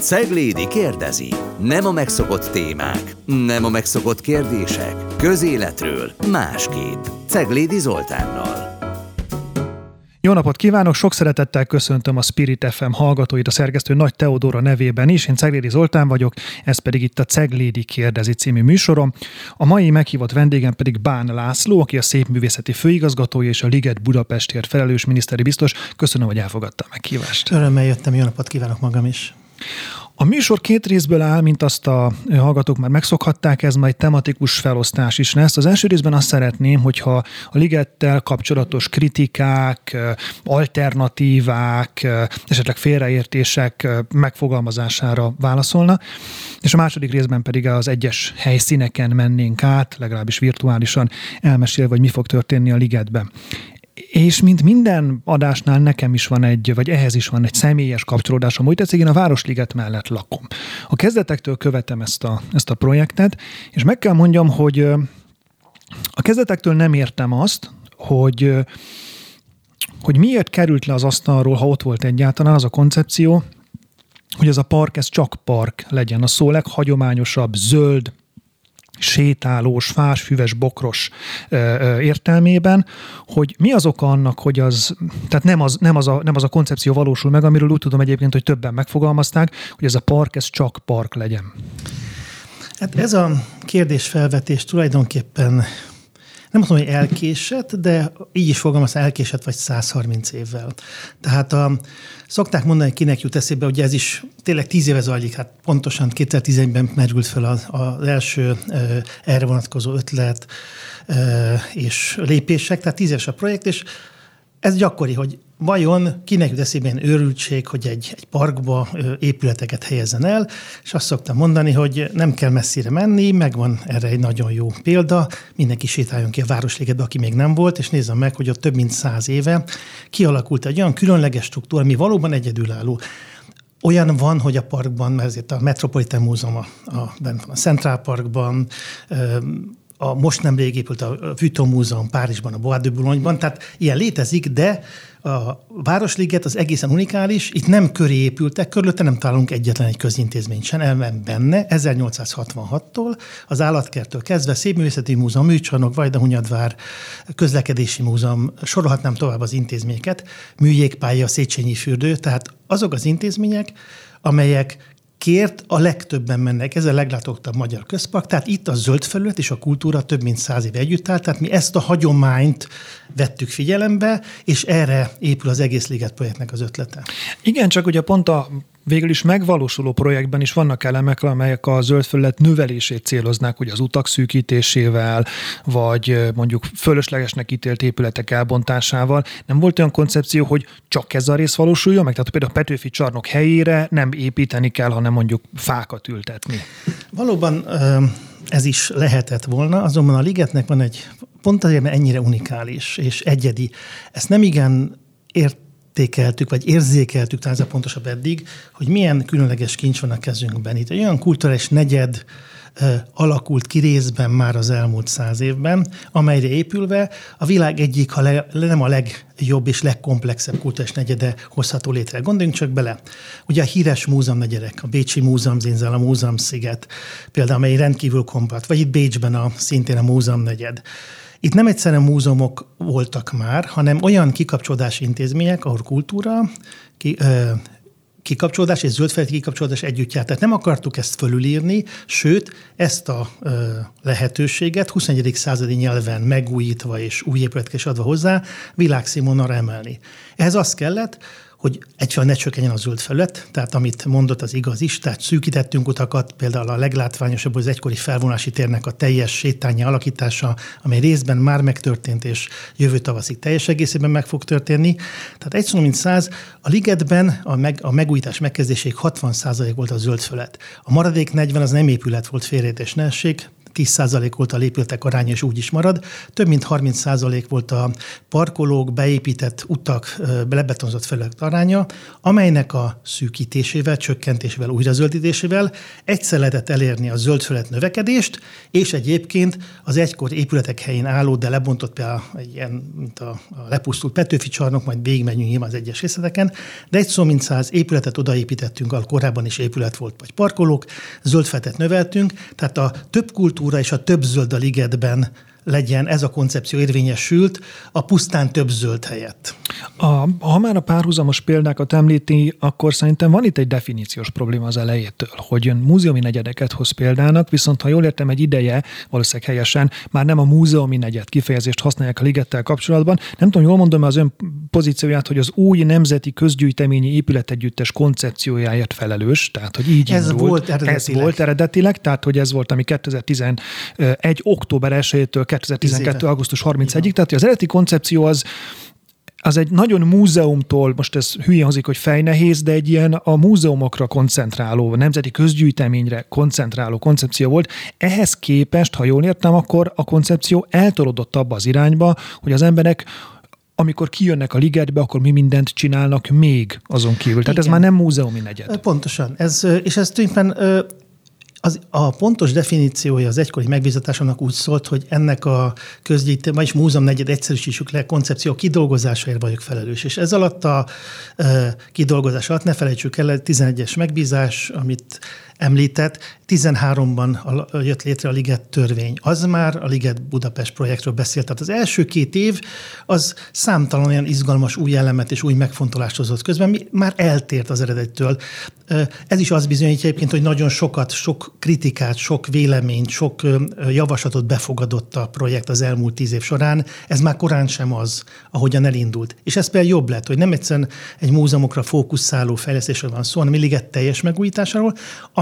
Ceglédi kérdezi. Nem a megszokott témák, nem a megszokott kérdések. Közéletről másképp. Ceglédi Zoltánnal. Jó napot kívánok, sok szeretettel köszöntöm a Spirit FM hallgatóit, a szerkesztő Nagy Teodóra nevében is. Én Ceglédi Zoltán vagyok, ez pedig itt a Ceglédi kérdezi című műsorom. A mai meghívott vendégem pedig Bán László, aki a Szépművészeti Főigazgatója és a Liget Budapestért felelős miniszteri biztos. Köszönöm, hogy elfogadta a meghívást. Örömmel jöttem, jó napot kívánok magam is. A műsor két részből áll, mint azt a hallgatók már megszokhatták, ez majd tematikus felosztás is lesz. Az első részben azt szeretném, hogyha a ligettel kapcsolatos kritikák, alternatívák, esetleg félreértések megfogalmazására válaszolna, és a második részben pedig az egyes helyszíneken mennénk át, legalábbis virtuálisan elmesélve, hogy mi fog történni a ligetben. És mint minden adásnál nekem is van egy, vagy ehhez is van egy személyes kapcsolódásom. Úgy tetszik, én a Városliget mellett lakom. A kezdetektől követem ezt a, ezt a projektet, és meg kell mondjam, hogy a kezdetektől nem értem azt, hogy, hogy miért került le az asztalról, ha ott volt egyáltalán az a koncepció, hogy ez a park, ez csak park legyen. A szó leghagyományosabb, zöld, sétálós, fásfüves, bokros ö, ö, értelmében, hogy mi az oka annak, hogy az, tehát nem az, nem, az a, nem az a koncepció valósul meg, amiről úgy tudom egyébként, hogy többen megfogalmazták, hogy ez a park, ez csak park legyen. Hát ez a kérdésfelvetés tulajdonképpen nem azt mondom, hogy elkésett, de így is fogalmaz, elkésett vagy 130 évvel. Tehát a, szokták mondani, kinek jut eszébe, hogy ez is tényleg tíz éve zajlik, hát pontosan 2011-ben merült fel az, az első erre vonatkozó ötlet és lépések, tehát tíz éves a projekt, és ez gyakori, hogy vajon kinek jut eszébe ilyen őrültség, hogy egy, egy parkba épületeket helyezzen el, és azt szoktam mondani, hogy nem kell messzire menni, megvan erre egy nagyon jó példa, mindenki sétáljon ki a Városligetbe, aki még nem volt, és nézzem meg, hogy ott több mint száz éve kialakult egy olyan különleges struktúra, ami valóban egyedülálló. Olyan van, hogy a parkban, mert ezért a Metropolitan Múzeum a, a, van a Central Parkban, a most nem rég épült a Vuitton Múzeum Párizsban, a Bois de Boulogne-ban, tehát ilyen létezik, de a Városliget az egészen unikális, itt nem köré épültek, körülötte nem találunk egyetlen egy közintézményt sem, elmen benne 1866-tól, az állatkertől kezdve Szépművészeti Múzeum, Műcsarnok, Vajdahunyadvár, Közlekedési Múzeum, sorolhatnám tovább az intézményeket, Műjégpálya, Széchenyi fürdő, tehát azok az intézmények, amelyek kért a legtöbben mennek. Ez a leglátottabb magyar közpark, tehát itt a zöld felület és a kultúra több mint száz év együtt áll, tehát mi ezt a hagyományt vettük figyelembe, és erre épül az egész Liget projektnek az ötlete. Igen, csak ugye pont a végül is megvalósuló projektben is vannak elemek, amelyek a zöld felület növelését céloznák, hogy az utak szűkítésével, vagy mondjuk fölöslegesnek ítélt épületek elbontásával. Nem volt olyan koncepció, hogy csak ez a rész valósuljon meg? Tehát például a Petőfi csarnok helyére nem építeni kell, hanem mondjuk fákat ültetni. Valóban ez is lehetett volna, azonban a ligetnek van egy pont azért, mert ennyire unikális és egyedi. Ezt nem igen ért értékeltük, vagy érzékeltük, talán ez a pontosabb eddig, hogy milyen különleges kincs van a kezünkben. Itt egy olyan kulturális negyed alakult ki részben már az elmúlt száz évben, amelyre épülve a világ egyik, ha le, nem a legjobb és legkomplexebb kultúrás negyede hozható létre. Gondoljunk csak bele. Ugye a híres múzeumnegyedek, a Bécsi Múzeumzinzel, a Múzeumsziget, például, amely rendkívül kompakt, vagy itt Bécsben a, szintén a múzeumnegyed. Itt nem egyszerűen múzeumok voltak már, hanem olyan kikapcsolódási intézmények, ahol kultúra, ki, ö, kikapcsolódás és zöldfelületi kikapcsolódás együtt járt. Tehát nem akartuk ezt fölülírni, sőt, ezt a ö, lehetőséget 21. századi nyelven megújítva és új épületeket adva hozzá világszínvonalra emelni. Ehhez az kellett, hogy egyfajta ne csökkenjen a zöld felület, tehát amit mondott az igaz is, tehát szűkítettünk utakat, például a leglátványosabb az egykori felvonási térnek a teljes sétányi alakítása, amely részben már megtörtént, és jövő tavaszig teljes egészében meg fog történni. Tehát egy szó, mint száz, a ligetben a, meg, a megújítás megkezdéséig 60% volt a zöld felület. A maradék 40 az nem épület volt félrejtés ne 10% volt a lépületek aránya, és úgy is marad. Több mint 30% volt a parkolók, beépített utak, lebetonozott felület aránya, amelynek a szűkítésével, csökkentésével, újrazöldítésével egyszer lehetett elérni a zöld felület növekedést, és egyébként az egykor épületek helyén álló, de lebontott például ilyen, mint a, a lepusztult Petőfi csarnok, majd végigmegyünk nyilván az egyes részleteken, de egy szó mint száz épületet odaépítettünk, ahol korábban is épület volt, vagy parkolók, zöldfetet növeltünk, tehát a több kultúra és a több zöld a ligetben legyen ez a koncepció érvényesült a pusztán több zöld helyett. A, ha már a párhuzamos példákat említi, akkor szerintem van itt egy definíciós probléma az elejétől, hogy ön múzeumi negyedeket hoz példának, viszont ha jól értem, egy ideje, valószínűleg helyesen, már nem a múzeumi negyed kifejezést használják a ligettel kapcsolatban. Nem tudom, jól mondom az ön pozícióját, hogy az új nemzeti közgyűjteményi épületegyüttes koncepciójáért felelős, tehát hogy így ez indult. volt eredetileg. Ez volt eredetileg, tehát hogy ez volt, ami 2011. október 1-től 2012. augusztus 31-ig, tehát az eredeti koncepció az az egy nagyon múzeumtól, most ez hülye hozik, hogy fejnehéz, de egy ilyen a múzeumokra koncentráló, a nemzeti közgyűjteményre koncentráló koncepció volt. Ehhez képest, ha jól értem, akkor a koncepció eltolódott abba az irányba, hogy az emberek amikor kijönnek a ligetbe, akkor mi mindent csinálnak még azon kívül. Tehát Igen. ez már nem múzeumi negyed. Pontosan. Ez, és ez tulajdonképpen az, a pontos definíciója az egykori megbízatásomnak úgy szólt, hogy ennek a közgyűjtés, vagyis múzeum negyed egyszerűsítsük le, koncepció kidolgozásáért vagyok felelős. És ez alatt a e, kidolgozás alatt ne felejtsük el, 11-es megbízás, amit említett, 13-ban jött létre a Liget törvény. Az már a Liget Budapest projektről beszélt. Tehát az első két év az számtalan olyan izgalmas új elemet és új megfontolást hozott közben, mi már eltért az eredettől. Ez is az bizonyítja egyébként, hogy nagyon sokat, sok kritikát, sok véleményt, sok javaslatot befogadott a projekt az elmúlt tíz év során. Ez már korán sem az, ahogyan elindult. És ez például jobb lett, hogy nem egyszerűen egy múzeumokra fókuszáló fejlesztésről van szó, hanem a Liget teljes megújításáról,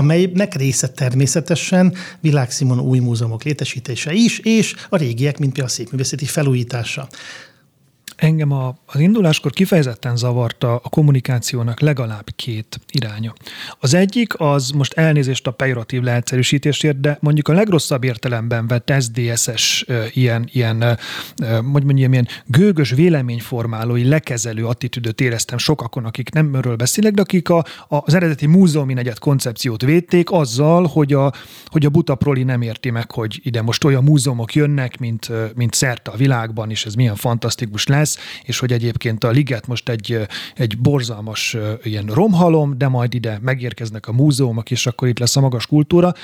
amelynek része természetesen világszínvonalú új múzeumok létesítése is, és a régiek, mint például a szépművészeti felújítása. Engem a, az induláskor kifejezetten zavarta a kommunikációnak legalább két iránya. Az egyik az most elnézést a pejoratív leegyszerűsítésért, de mondjuk a legrosszabb értelemben vett SDSS ilyen, ilyen hogy mondjam, ilyen gőgös véleményformálói, lekezelő attitűdöt éreztem sokakon, akik nem erről beszélek, de akik a, a, az eredeti múzeumi negyed koncepciót védték azzal, hogy a, hogy a buta proli nem érti meg, hogy ide most olyan múzeumok jönnek, mint, mint szerte a világban, és ez milyen fantasztikus lesz, lesz, és hogy egyébként a liget most egy, egy borzalmas ilyen romhalom, de majd ide megérkeznek a múzeumok, és akkor itt lesz a magas kultúra.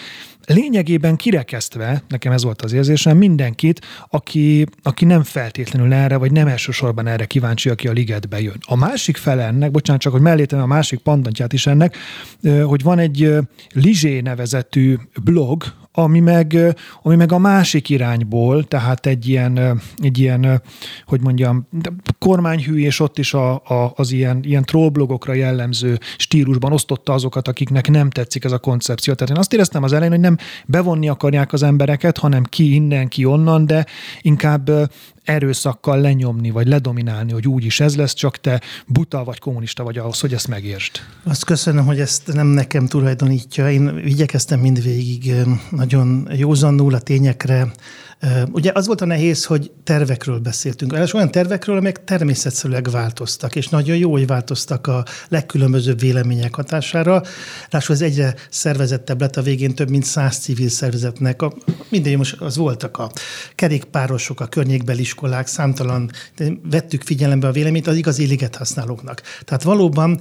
Lényegében kirekesztve, nekem ez volt az érzésem, mindenkit, aki, aki nem feltétlenül erre, vagy nem elsősorban erre kíváncsi, aki a ligetbe jön. A másik fele ennek, bocsánat, csak hogy mellé a másik pandantját is ennek, hogy van egy Lizsé nevezetű blog, ami meg, ami meg a másik irányból, tehát egy ilyen, egy ilyen hogy mondjam, kormányhű, és ott is a, a, az ilyen, ilyen trollblogokra jellemző stílusban osztotta azokat, akiknek nem tetszik ez a koncepció. Tehát én azt éreztem az elején, hogy nem bevonni akarják az embereket, hanem ki innen, ki onnan, de inkább erőszakkal lenyomni, vagy ledominálni, hogy úgy is ez lesz, csak te buta vagy kommunista vagy ahhoz, hogy ezt megértsd. Azt köszönöm, hogy ezt nem nekem tulajdonítja. Én igyekeztem mindvégig nagyon józanul a tényekre Ugye az volt a nehéz, hogy tervekről beszéltünk. És olyan tervekről, amelyek természetszerűleg változtak, és nagyon jó, hogy változtak a legkülönbözőbb vélemények hatására. Ráadásul ez egyre szervezettebb lett a végén több mint száz civil szervezetnek. A, minden most az voltak a kerékpárosok, a környékbeli iskolák, számtalan, vettük figyelembe a véleményt az igazi liget használóknak. Tehát valóban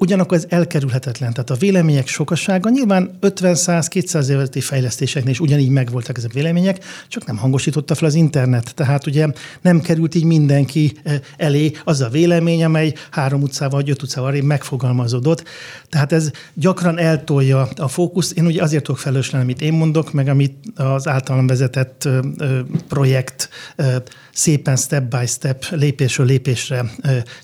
Ugyanakkor ez elkerülhetetlen. Tehát a vélemények sokasága nyilván 50-100-200 éveti fejlesztéseknél is ugyanígy megvoltak ezek a vélemények, csak nem hangosította fel az internet. Tehát ugye nem került így mindenki eh, elé az a vélemény, amely három utcával vagy öt utcával arra megfogalmazódott. Tehát ez gyakran eltolja a fókuszt. Én ugye azért tudok felelős amit én mondok, meg amit az általam vezetett projekt szépen step by step, lépésről lépésre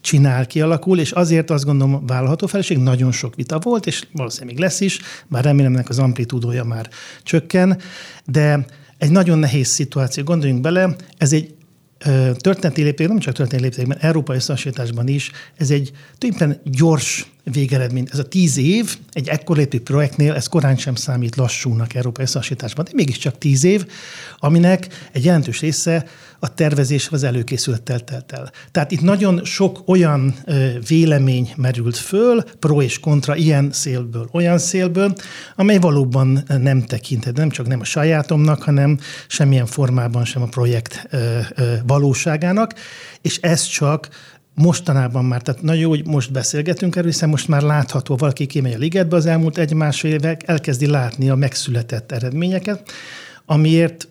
csinál, kialakul, és azért azt gondolom vállalható felelősség, nagyon sok vita volt, és valószínűleg még lesz is, bár remélem ennek az amplitúdója már csökken, de egy nagyon nehéz szituáció, gondoljunk bele, ez egy történeti lépték, nem csak történeti léptékben, európai összehasonlításban is, ez egy tulajdonképpen gyors végeredmény. Ez a tíz év egy ekkorlétű projektnél, ez korán sem számít lassúnak európai összehasonlításban, de mégiscsak tíz év, aminek egy jelentős része a tervezés az előkészülettel telt el. Tehát itt nagyon sok olyan vélemény merült föl, pro és kontra, ilyen szélből, olyan szélből, amely valóban nem tekinted, nem csak nem a sajátomnak, hanem semmilyen formában sem a projekt valóságának, és ez csak mostanában már, tehát nagyon jó, hogy most beszélgetünk erről, hiszen most már látható, valaki kimegy a ligetbe az elmúlt egy-másfél évek, elkezdi látni a megszületett eredményeket, amiért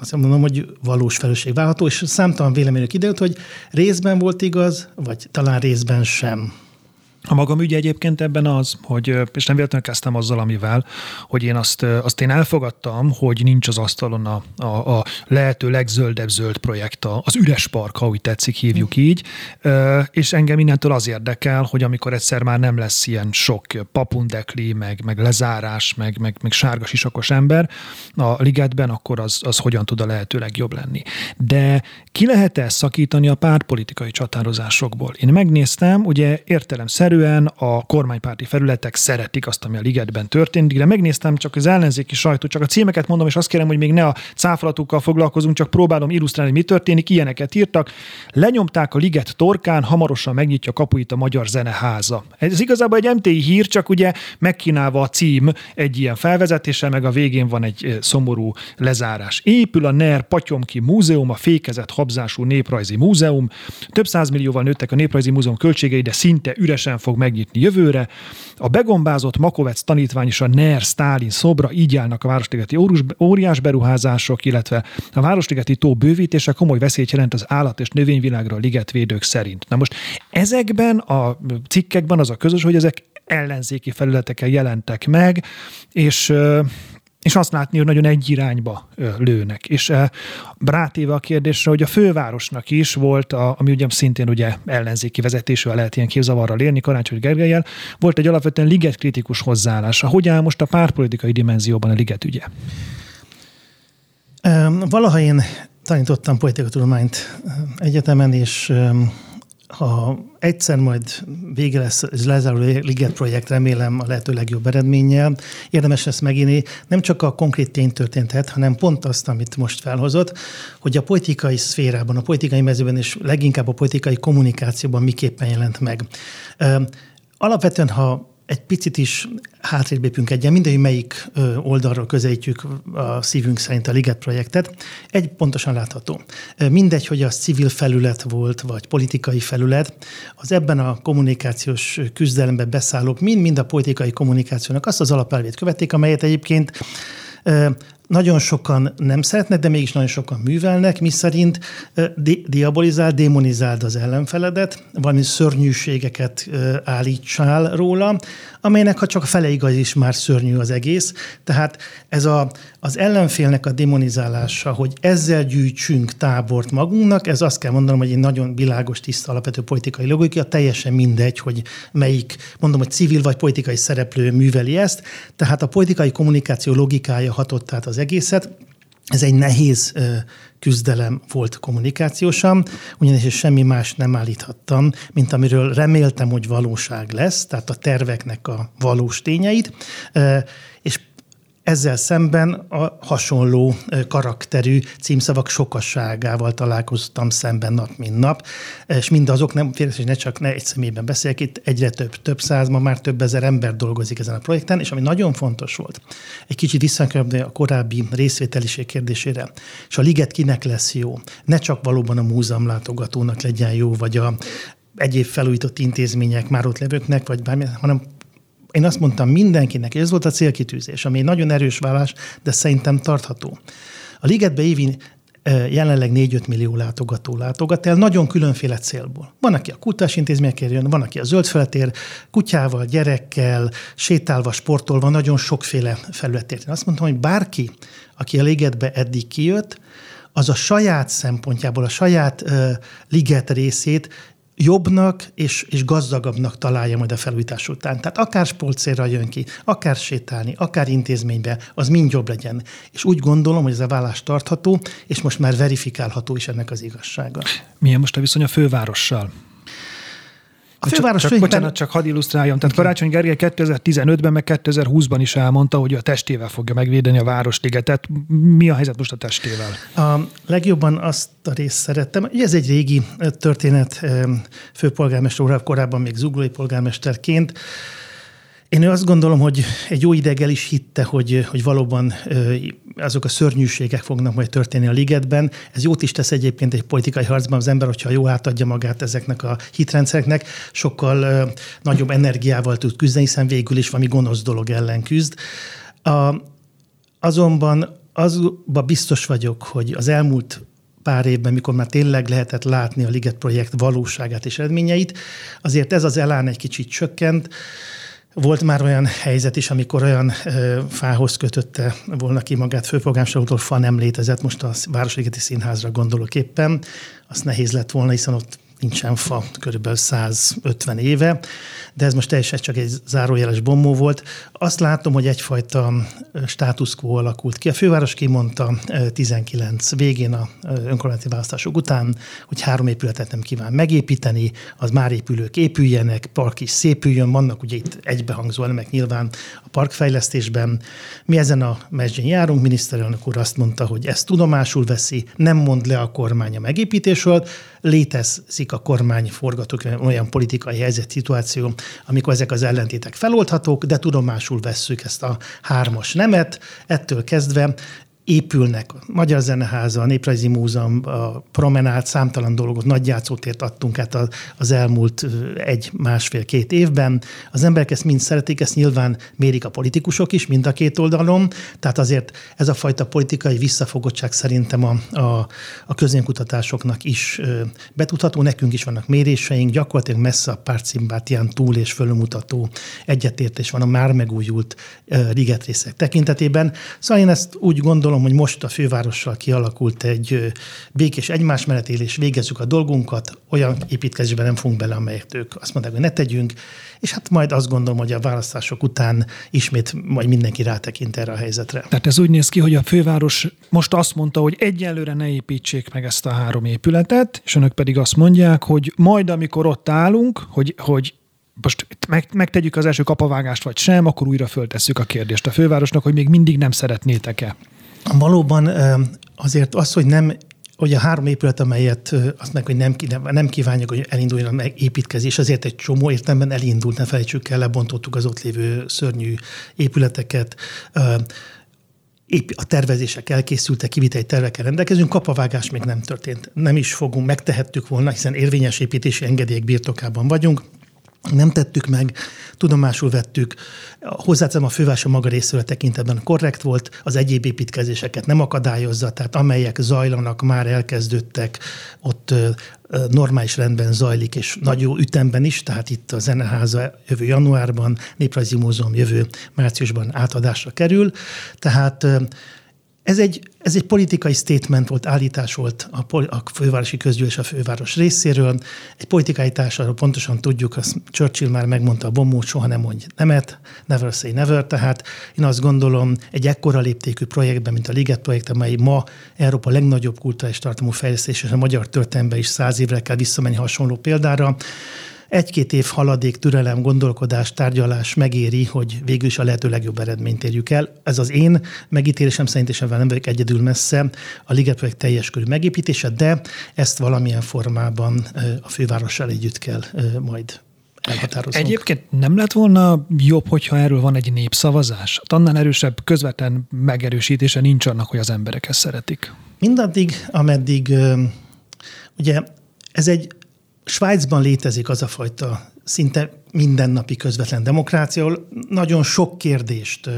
azt mondom, hogy valós felelősség válható, és számtalan véleményük időt, hogy részben volt igaz, vagy talán részben sem. A magam ügye egyébként ebben az, hogy, és nem véletlenül kezdtem azzal, amivel, hogy én azt, azt én elfogadtam, hogy nincs az asztalon a, a, a lehető legzöldebb zöld projekt, az üres park, ha úgy tetszik, hívjuk így, és engem innentől az érdekel, hogy amikor egyszer már nem lesz ilyen sok papundekli, meg, meg lezárás, meg, meg, meg sárga sisakos ember a ligetben, akkor az, az hogyan tud a lehető legjobb lenni. De ki lehet-e szakítani a pártpolitikai csatározásokból? Én megnéztem, ugye értelemszerű egyszerűen a kormánypárti felületek szeretik azt, ami a ligetben történik, de megnéztem csak az ellenzéki sajtó, csak a címeket mondom, és azt kérem, hogy még ne a cáfolatukkal foglalkozunk, csak próbálom illusztrálni, mi történik. Ilyeneket írtak. Lenyomták a liget torkán, hamarosan megnyitja kapuit a Magyar Zeneháza. Ez igazából egy MTI hír, csak ugye megkínálva a cím egy ilyen felvezetése, meg a végén van egy eh, szomorú lezárás. Épül a NER Patyomki Múzeum, a fékezett habzású néprajzi múzeum. Több százmillióval nőttek a néprajzi múzeum költségei, de szinte üresen fog megnyitni jövőre. A begombázott Makovec tanítvány és a NER Stálin szobra így állnak a Városligeti óriás beruházások, illetve a Városligeti tó bővítése komoly veszélyt jelent az állat- és növényvilágra a ligetvédők szerint. Na most ezekben a cikkekben az a közös, hogy ezek ellenzéki felületeken jelentek meg, és és azt látni, hogy nagyon egy irányba lőnek. És rátéve a kérdésre, hogy a fővárosnak is volt, a, ami ugye szintén ugye ellenzéki vezetésű, lehet ilyen képzavarral élni, Karácsony Gergelyel, volt egy alapvetően liget kritikus hozzáállása. Hogy áll most a pártpolitikai dimenzióban a liget ügye? Valaha én tanítottam politikatudományt egyetemen, és ha egyszer majd vége lesz ez lezáró Liget projekt, remélem a lehető legjobb eredménnyel, érdemes lesz megírni nem csak a konkrét tény történtet, hanem pont azt, amit most felhozott, hogy a politikai szférában, a politikai mezőben és leginkább a politikai kommunikációban miképpen jelent meg. Alapvetően, ha egy picit is hátrébb lépünk egyen, mindegy, melyik oldalról közelítjük a szívünk szerint a Liget projektet, egy pontosan látható. Mindegy, hogy az civil felület volt, vagy politikai felület, az ebben a kommunikációs küzdelemben beszállók mind-mind a politikai kommunikációnak azt az alapelvét követték, amelyet egyébként nagyon sokan nem szeretnek, de mégis nagyon sokan művelnek, mi szerint di- diabolizáld, démonizáld az ellenfeledet, valami szörnyűségeket állítsál róla, amelynek ha csak fele igaz is már szörnyű az egész. Tehát ez a, az ellenfélnek a demonizálása, hogy ezzel gyűjtsünk tábort magunknak, ez azt kell mondanom, hogy egy nagyon világos, tiszta, alapvető politikai logika, teljesen mindegy, hogy melyik, mondom, hogy civil vagy politikai szereplő műveli ezt. Tehát a politikai kommunikáció logikája hatott át az egészet. Ez egy nehéz küzdelem volt kommunikációsan, ugyanis semmi más nem állíthattam, mint amiről reméltem, hogy valóság lesz, tehát a terveknek a valós tényeit, és ezzel szemben a hasonló karakterű címszavak sokasságával találkoztam szemben nap, mint nap, és mindazok, nem hogy ne csak ne egy személyben beszéljek, itt egyre több, több száz, ma már több ezer ember dolgozik ezen a projekten, és ami nagyon fontos volt, egy kicsit visszakörbni a korábbi részvételiség kérdésére, és a liget kinek lesz jó? Ne csak valóban a múzeum látogatónak legyen jó, vagy a egyéb felújított intézmények már ott levőknek, vagy bármi, hanem én azt mondtam mindenkinek, és ez volt a célkitűzés, ami egy nagyon erős vállás, de szerintem tartható. A ligetbe évi jelenleg 4-5 millió látogató látogat el, nagyon különféle célból. Van, aki a kutás intézményekért jön, van, aki a zöld feltér, kutyával, gyerekkel, sétálva, sportolva, nagyon sokféle felületért. Én azt mondtam, hogy bárki, aki a ligetbe eddig kijött, az a saját szempontjából, a saját uh, liget részét jobbnak és, és gazdagabbnak találja majd a felújítás után. Tehát akár sportcélra jön ki, akár sétálni, akár intézménybe, az mind jobb legyen. És úgy gondolom, hogy ez a vállás tartható, és most már verifikálható is ennek az igazsága. Milyen most a viszony a fővárossal? A főváros csak, főképpen... bocsánat, csak hadd illusztráljam. Tehát Karácsony Gergely 2015-ben, meg 2020-ban is elmondta, hogy a testével fogja megvédeni a Városligetet. Mi a helyzet most a testével? A legjobban azt a részt szerettem. Ez egy régi történet, főpolgármester úr, korábban még zuglói polgármesterként én azt gondolom, hogy egy jó ideggel is hitte, hogy, hogy valóban azok a szörnyűségek fognak majd történni a ligetben. Ez jót is tesz egyébként egy politikai harcban az ember, hogyha jó átadja magát ezeknek a hitrendszereknek, sokkal nagyobb energiával tud küzdeni, hiszen végül is valami gonosz dolog ellen küzd. A, azonban azba biztos vagyok, hogy az elmúlt pár évben, mikor már tényleg lehetett látni a Liget projekt valóságát és eredményeit, azért ez az elán egy kicsit csökkent. Volt már olyan helyzet is, amikor olyan ö, fához kötötte volna ki magát főpolgármester fa nem létezett, most a Városligeti Színházra gondolok éppen, azt nehéz lett volna, hiszen ott nincsen fa körülbelül 150 éve, de ez most teljesen csak egy zárójeles bombó volt. Azt látom, hogy egyfajta status quo alakult ki. A főváros kimondta 19 végén a önkormányzati választások után, hogy három épületet nem kíván megépíteni, az már épülők épüljenek, park is szépüljön, vannak ugye itt egybehangzó elemek nyilván a parkfejlesztésben. Mi ezen a mezsén járunk, miniszterelnök úr azt mondta, hogy ezt tudomásul veszi, nem mond le a kormány a megépítésről, létezik a kormány forgatók olyan politikai helyzet, szituáció, amikor ezek az ellentétek feloldhatók, de tudomásul vesszük ezt a hármas nemet. Ettől kezdve épülnek. A Magyar Zeneháza, a Néprajzi Múzeum, a Promenát, számtalan dolgot, nagy játszótért adtunk át az elmúlt egy, másfél, két évben. Az emberek ezt mind szeretik, ezt nyilván mérik a politikusok is, mind a két oldalon, tehát azért ez a fajta politikai visszafogottság szerintem a, a, a közénkutatásoknak is betudható, nekünk is vannak méréseink, gyakorlatilag messze a párcimbátián túl és fölmutató egyetértés van a már megújult ligetrészek tekintetében. Szóval én ezt úgy gondolom, gondolom, hogy most a fővárossal kialakult egy békés egymás mellett élés, végezzük a dolgunkat, olyan építkezésben nem fogunk bele, amelyet ők azt mondják, hogy ne tegyünk, és hát majd azt gondolom, hogy a választások után ismét majd mindenki rátekint erre a helyzetre. Tehát ez úgy néz ki, hogy a főváros most azt mondta, hogy egyelőre ne építsék meg ezt a három épületet, és önök pedig azt mondják, hogy majd amikor ott állunk, hogy, hogy most meg, megtegyük az első kapavágást, vagy sem, akkor újra föltesszük a kérdést a fővárosnak, hogy még mindig nem szeretnétek-e. Valóban azért az, hogy nem hogy a három épület, amelyet azt meg, hogy nem, nem kívánjuk, hogy elinduljon a építkezés, azért egy csomó értelemben elindult, ne felejtsük el, lebontottuk az ott lévő szörnyű épületeket, a tervezések elkészültek, kiviteli tervekkel rendelkezünk, kapavágás még nem történt. Nem is fogunk, megtehettük volna, hiszen érvényes építési engedélyek birtokában vagyunk, nem tettük meg, tudomásul vettük. Hozzáteszem a főváros a maga részéről tekintetben korrekt volt, az egyéb építkezéseket nem akadályozza, tehát amelyek zajlanak, már elkezdődtek, ott normális rendben zajlik, és nagy jó ütemben is, tehát itt a Zeneháza jövő januárban, Néprajzi Múzeum jövő márciusban átadásra kerül. Tehát ez egy, ez egy politikai statement volt, állítás volt a, a fővárosi közgyűlés a főváros részéről. Egy politikai társadalom pontosan tudjuk, azt Churchill már megmondta a bombó, soha nem mondj nemet, never say never, tehát én azt gondolom, egy ekkora léptékű projektben, mint a Liget projekt, amely ma Európa legnagyobb kulturális tartalmú fejlesztés, és a magyar történelemben is száz évre kell visszamenni hasonló példára, egy-két év haladék, türelem, gondolkodás, tárgyalás megéri, hogy végül is a lehető legjobb eredményt érjük el. Ez az én megítélésem szerint, és ebben nem vagyok egyedül messze, a Liget projekt teljes körű megépítése, de ezt valamilyen formában a fővárossal együtt kell majd elhatározunk. Egyébként nem lett volna jobb, hogyha erről van egy népszavazás? Annál erősebb közvetlen megerősítése nincs annak, hogy az emberek ezt szeretik. Mindaddig, ameddig ugye ez egy Svájcban létezik az a fajta szinte mindennapi közvetlen demokrácia, ahol nagyon sok kérdést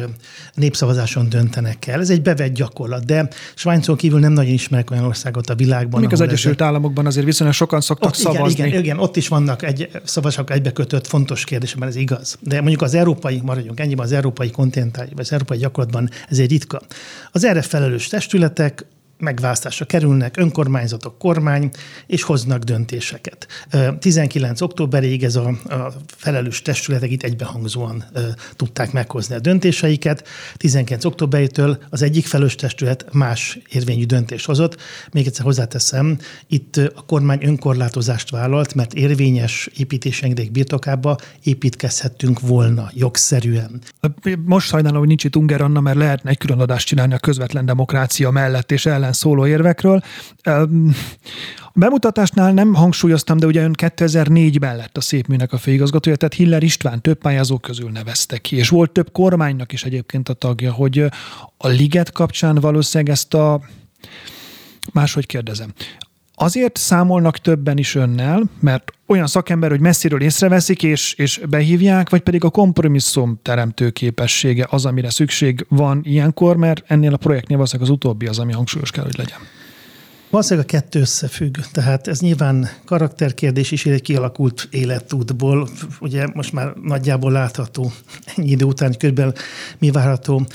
népszavazáson döntenek el. Ez egy bevett gyakorlat, de Svájcon kívül nem nagyon ismerek olyan országot a világban. Még az Egyesült ezek... Államokban azért viszonylag sokan szoktak ott, szavazni. Igen, igen, ott is vannak egy, szavazások egybekötött fontos kérdések, ez igaz. De mondjuk az európai, maradjunk ennyiben, az európai kontinentális, vagy az európai gyakorlatban ez egy ritka. Az erre felelős testületek megválasztásra kerülnek önkormányzatok, kormány, és hoznak döntéseket. 19. októberig ez a, a felelős testületek itt egybehangzóan tudták meghozni a döntéseiket. 19. októberétől az egyik felelős testület más érvényű döntést hozott. Még egyszer hozzáteszem, itt a kormány önkorlátozást vállalt, mert érvényes építésengedély birtokába építkezhettünk volna jogszerűen. Most sajnálom, hogy nincs itt Unger Anna, mert lehetne egy külön adást csinálni a közvetlen demokrácia mellett és ellen szóló érvekről. A bemutatásnál nem hangsúlyoztam, de ugye ön 2004-ben lett a szépműnek a főigazgatója, tehát Hiller István több pályázó közül nevezte ki, és volt több kormánynak is egyébként a tagja, hogy a liget kapcsán valószínűleg ezt a máshogy kérdezem. Azért számolnak többen is önnel, mert olyan szakember, hogy messziről észreveszik és, és behívják, vagy pedig a kompromisszum teremtő képessége az, amire szükség van ilyenkor, mert ennél a projektnél valószínűleg az utóbbi az, ami hangsúlyos kell, hogy legyen. Valószínűleg a kettő összefügg. Tehát ez nyilván karakterkérdés is egy kialakult életútból. Ugye most már nagyjából látható ennyi idő után, hogy körülbelül mi várható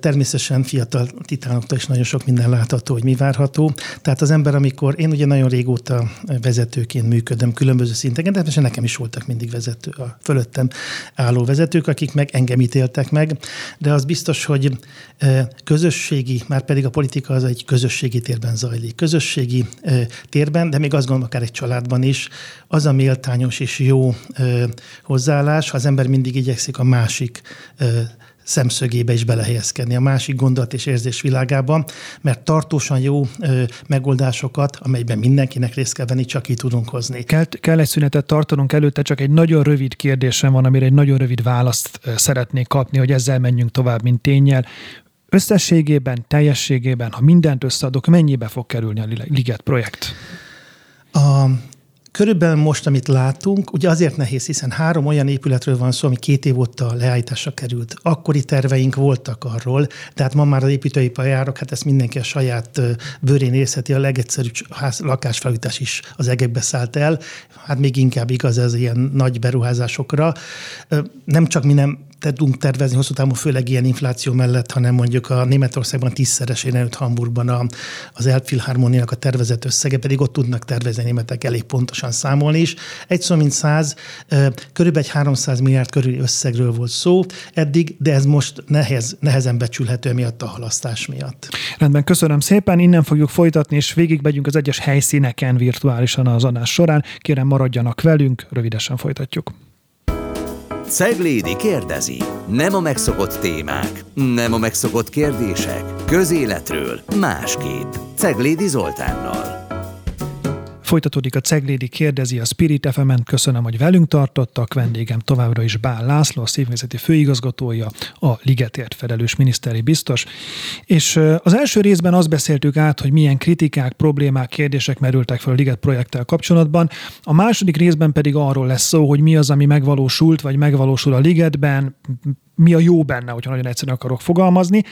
Természetesen fiatal titánoktól is nagyon sok minden látható, hogy mi várható. Tehát az ember, amikor én ugye nagyon régóta vezetőként működöm különböző szinteken, de nekem is voltak mindig vezető, a fölöttem álló vezetők, akik meg engem ítéltek meg, de az biztos, hogy közösségi, már pedig a politika az egy közösségi térben zajlik. Közösségi térben, de még azt gondolom akár egy családban is, az a méltányos és jó hozzáállás, ha az ember mindig igyekszik a másik szemszögébe is belehelyezkedni, a másik gondolat és érzés világában, mert tartósan jó ö, megoldásokat, amelyben mindenkinek részt kell venni, csak ki tudunk hozni. Kell, kell egy szünetet tartanunk előtte, csak egy nagyon rövid kérdésem van, amire egy nagyon rövid választ szeretnék kapni, hogy ezzel menjünk tovább, mint tényel. Összességében, teljességében, ha mindent összeadok, mennyibe fog kerülni a Liget projekt? Körülbelül most, amit látunk, ugye azért nehéz, hiszen három olyan épületről van szó, ami két év óta leállításra került. Akkori terveink voltak arról, de hát ma már az építőipar járok, hát ezt mindenki a saját bőrén érzheti, a legegyszerűbb lakásfelújítás is az egekbe szállt el. Hát még inkább igaz ez ilyen nagy beruházásokra. Nem csak mi nem tudunk tervezni hosszú távon, főleg ilyen infláció mellett, hanem mondjuk a Németországban tízszeresén előtt Hamburgban a, az Elbphilharmoniának a tervezett összege, pedig ott tudnak tervezni németek elég pontosan számolni is. Egy szó mint száz, körülbelül egy 300 milliárd körüli összegről volt szó eddig, de ez most nehez, nehezen becsülhető miatt a halasztás miatt. Rendben, köszönöm szépen, innen fogjuk folytatni, és végigmegyünk az egyes helyszíneken virtuálisan az adás során. Kérem maradjanak velünk, rövidesen folytatjuk. Ceglédi kérdezi. Nem a megszokott témák, nem a megszokott kérdések. Közéletről másképp. Ceglédi Zoltánnal. Folytatódik a Ceglédi kérdezi a Spirit fm Köszönöm, hogy velünk tartottak. Vendégem továbbra is Bál László, a szívvészeti főigazgatója, a Ligetért felelős miniszteri biztos. És az első részben azt beszéltük át, hogy milyen kritikák, problémák, kérdések merültek fel a Liget projekttel kapcsolatban. A második részben pedig arról lesz szó, hogy mi az, ami megvalósult, vagy megvalósul a Ligetben, mi a jó benne, hogyha nagyon egyszerűen akarok fogalmazni,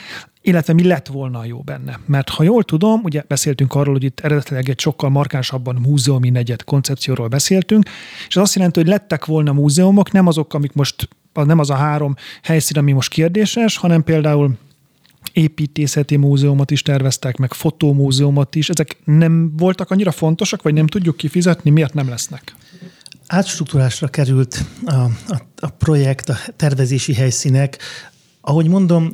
illetve mi lett volna a jó benne. Mert ha jól tudom, ugye beszéltünk arról, hogy itt eredetileg egy sokkal markánsabban múzeumi negyed koncepcióról beszéltünk, és az azt jelenti, hogy lettek volna múzeumok, nem azok, amik most, nem az a három helyszín, ami most kérdéses, hanem például építészeti múzeumot is terveztek, meg fotómúzeumot is. Ezek nem voltak annyira fontosak, vagy nem tudjuk kifizetni, miért nem lesznek? Átstruktúrásra került a, a, a projekt, a tervezési helyszínek. Ahogy mondom,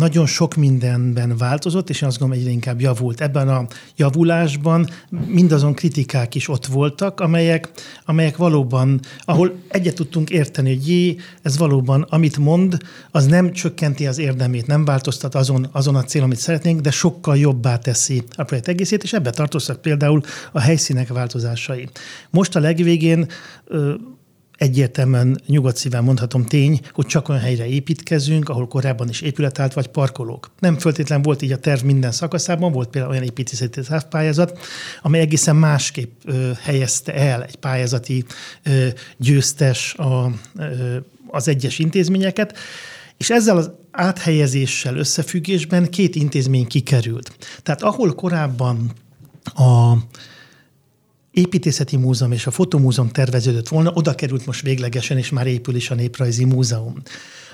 nagyon sok mindenben változott, és én azt gondolom, egyre inkább javult. Ebben a javulásban mindazon kritikák is ott voltak, amelyek, amelyek valóban, ahol egyet tudtunk érteni, hogy jé, ez valóban, amit mond, az nem csökkenti az érdemét, nem változtat azon, azon a cél, amit szeretnénk, de sokkal jobbá teszi a projekt egészét, és ebbe tartoztak például a helyszínek változásai. Most a legvégén egyértelműen nyugodt szíven mondhatom tény, hogy csak olyan helyre építkezünk, ahol korábban is épület állt, vagy parkolók. Nem föltétlen volt így a terv minden szakaszában, volt például olyan építészeti pályázat, amely egészen másképp ö, helyezte el egy pályázati ö, győztes a, ö, az egyes intézményeket, és ezzel az áthelyezéssel összefüggésben két intézmény kikerült. Tehát ahol korábban a építészeti múzeum és a fotomúzeum terveződött volna, oda került most véglegesen, és már épül is a Néprajzi Múzeum.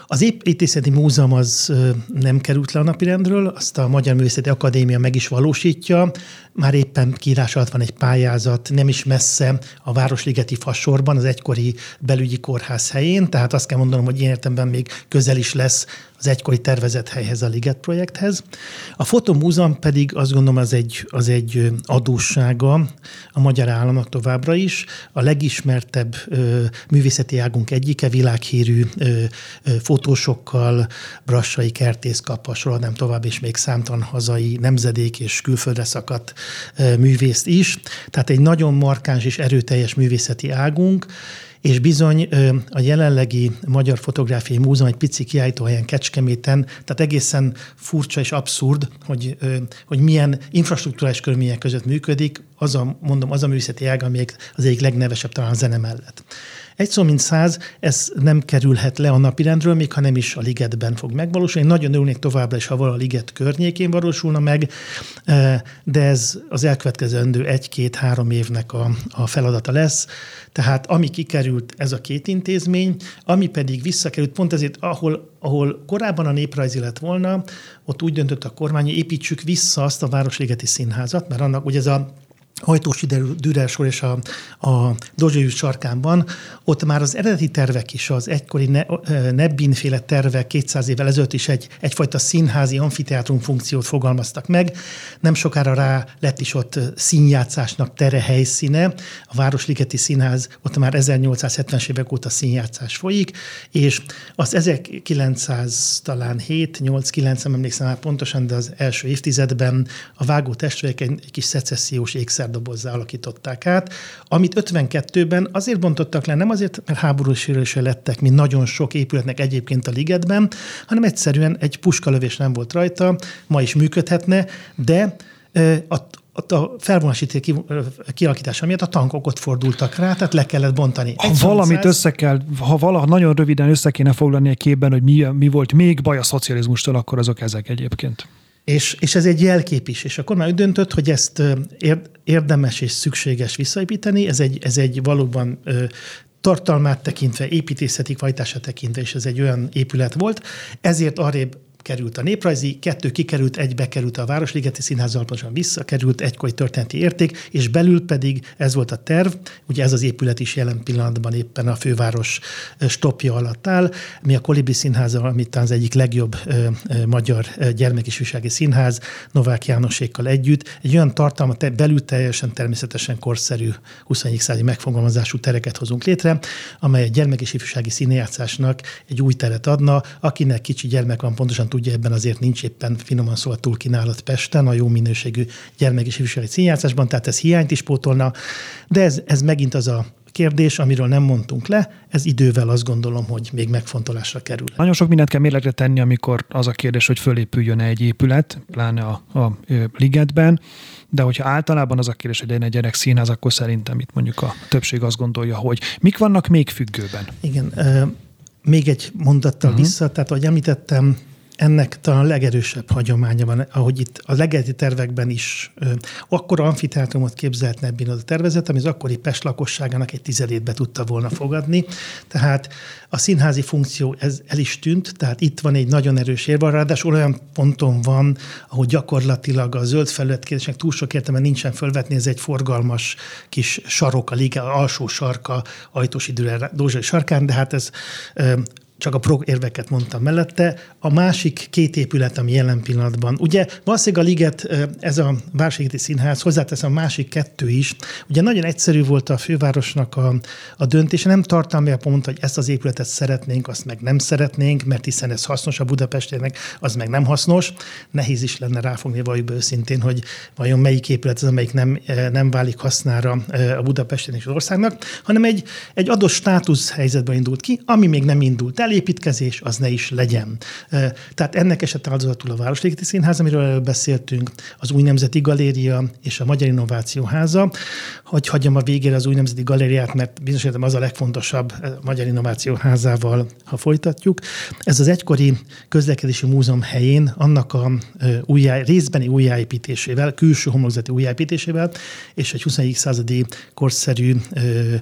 Az építészeti múzeum az nem került le a napirendről, azt a Magyar Művészeti Akadémia meg is valósítja. Már éppen kiírás alatt van egy pályázat, nem is messze a Városligeti Fasorban, az egykori belügyi kórház helyén, tehát azt kell mondanom, hogy ilyen értemben még közel is lesz az egykori tervezett helyhez, a Liget projekthez. A Fotomúzeum pedig azt gondolom az egy, az egy adóssága a magyar államnak továbbra is. A legismertebb ö, művészeti águnk egyike, világhírű ö, ö, fotósokkal, Brassai Kertész Kapa, sorolnám tovább, és még számtalan hazai nemzedék és külföldre szakadt művészt is. Tehát egy nagyon markáns és erőteljes művészeti águnk, és bizony a jelenlegi Magyar Fotográfiai Múzeum egy pici kiállítóhelyen Kecskeméten, tehát egészen furcsa és abszurd, hogy, hogy milyen infrastruktúrális körülmények között működik, az a, mondom, az a művészeti ág, ami az egyik legnevesebb talán a zene mellett. Egy szó mint száz, ez nem kerülhet le a napirendről, még ha nem is a ligetben fog megvalósulni. Nagyon örülnék továbbra is, ha vala a liget környékén valósulna meg, eh, de ez az elkövetkezendő egy-két-három évnek a, a feladata lesz. Tehát ami kikerült, ez a két intézmény, ami pedig visszakerült, pont ezért, ahol, ahol korábban a néprajzi lett volna, ott úgy döntött a kormány, hogy építsük vissza azt a Városligeti Színházat, mert annak ugye ez a Hajtósi Dürer sor és a, a Dozsai sarkánban, ott már az eredeti tervek is, az egykori ne, Nebbin-féle tervek 200 évvel ezelőtt is egy, egyfajta színházi amfiteátrum funkciót fogalmaztak meg. Nem sokára rá lett is ott színjátszásnak tere helyszíne. A Városligeti Színház, ott már 1870-es évek óta színjátszás folyik, és az 1900 talán 7, 8, 9, nem emlékszem már pontosan, de az első évtizedben a vágó testvérek egy, egy kis szecessziós ékszer koncertdobozzá alakították át, amit 52-ben azért bontottak le, nem azért, mert háborús lettek, mint nagyon sok épületnek egyébként a ligetben, hanem egyszerűen egy puskalövés nem volt rajta, ma is működhetne, de a, a felvonási tér kialakítása miatt a tankok ott fordultak rá, tehát le kellett bontani. Ha Egy valamit össze kell, ha valaha nagyon röviden össze kéne foglalni egy képben, hogy mi, mi volt még baj a szocializmustól, akkor azok ezek egyébként. És, és ez egy jelkép is, és akkor már úgy döntött, hogy ezt érdemes és szükséges visszaépíteni, ez egy, ez egy valóban tartalmát tekintve, építészeti kvalitását tekintve, és ez egy olyan épület volt, ezért arrébb került a néprajzi, kettő kikerült, egy bekerült a Városligeti Színház pontosan visszakerült egykori történeti érték, és belül pedig ez volt a terv, ugye ez az épület is jelen pillanatban éppen a főváros stopja alatt áll, mi a Kolibri Színház, amit az egyik legjobb ö, ö, magyar gyermekisűsági színház, Novák Jánosékkal együtt, egy olyan tartalma, belül teljesen természetesen korszerű 21. századi megfogalmazású tereket hozunk létre, amely a gyermek és ifjúsági színjátszásnak egy új teret adna, akinek kicsi gyermek van, pontosan ugye ebben azért nincs éppen finoman szóval túl kínálat Pesten, a jó minőségű gyermek és ifjúsági színjátszásban, tehát ez hiányt is pótolna, de ez, ez megint az a kérdés, amiről nem mondtunk le, ez idővel azt gondolom, hogy még megfontolásra kerül. Nagyon sok mindent kell mérlegre tenni, amikor az a kérdés, hogy fölépüljön egy épület, pláne a, a ligetben, de hogyha általában az a kérdés, hogy egy gyerek színház, akkor szerintem itt mondjuk a többség azt gondolja, hogy mik vannak még függőben. Igen, még egy mondattal uh-huh. vissza, tehát ahogy említettem, ennek talán legerősebb hagyománya van, ahogy itt a legelti tervekben is ö, akkora amfiteátrumot képzelt Nebbin a tervezet, ami az akkori Pest lakosságának egy tizedét be tudta volna fogadni. Tehát a színházi funkció ez el is tűnt, tehát itt van egy nagyon erős érve, ráadásul olyan ponton van, ahol gyakorlatilag a zöld felületkérdésnek túl sok értelme nincsen fölvetni, ez egy forgalmas kis sarok, a liga alsó sarka, ajtósi Dózsai sarkán, de hát ez csak a prog érveket mondtam mellette. A másik két épület, ami jelen pillanatban, ugye valószínűleg a Liget, ez a Városligeti Színház, hozzáteszem a másik kettő is, ugye nagyon egyszerű volt a fővárosnak a, a döntése, nem tartalmilag mondta, hogy ezt az épületet szeretnénk, azt meg nem szeretnénk, mert hiszen ez hasznos a Budapestének, az meg nem hasznos. Nehéz is lenne ráfogni valljuk őszintén, hogy vajon melyik épület az, amelyik nem, nem válik hasznára a Budapestének és az országnak, hanem egy, egy adott státusz helyzetben indult ki, ami még nem indult el, felépítkezés az ne is legyen. Tehát ennek esett áldozatul a Városligeti Színház, amiről beszéltünk, az Új Nemzeti Galéria és a Magyar Innováció Háza. Hogy hagyjam a végére az Új Nemzeti Galériát, mert bizonyos az a legfontosabb a Magyar Innováció Házával, ha folytatjuk. Ez az egykori közlekedési múzeum helyén annak a újjá, részbeni újjáépítésével, külső homlokzati újjáépítésével és egy 21. századi korszerű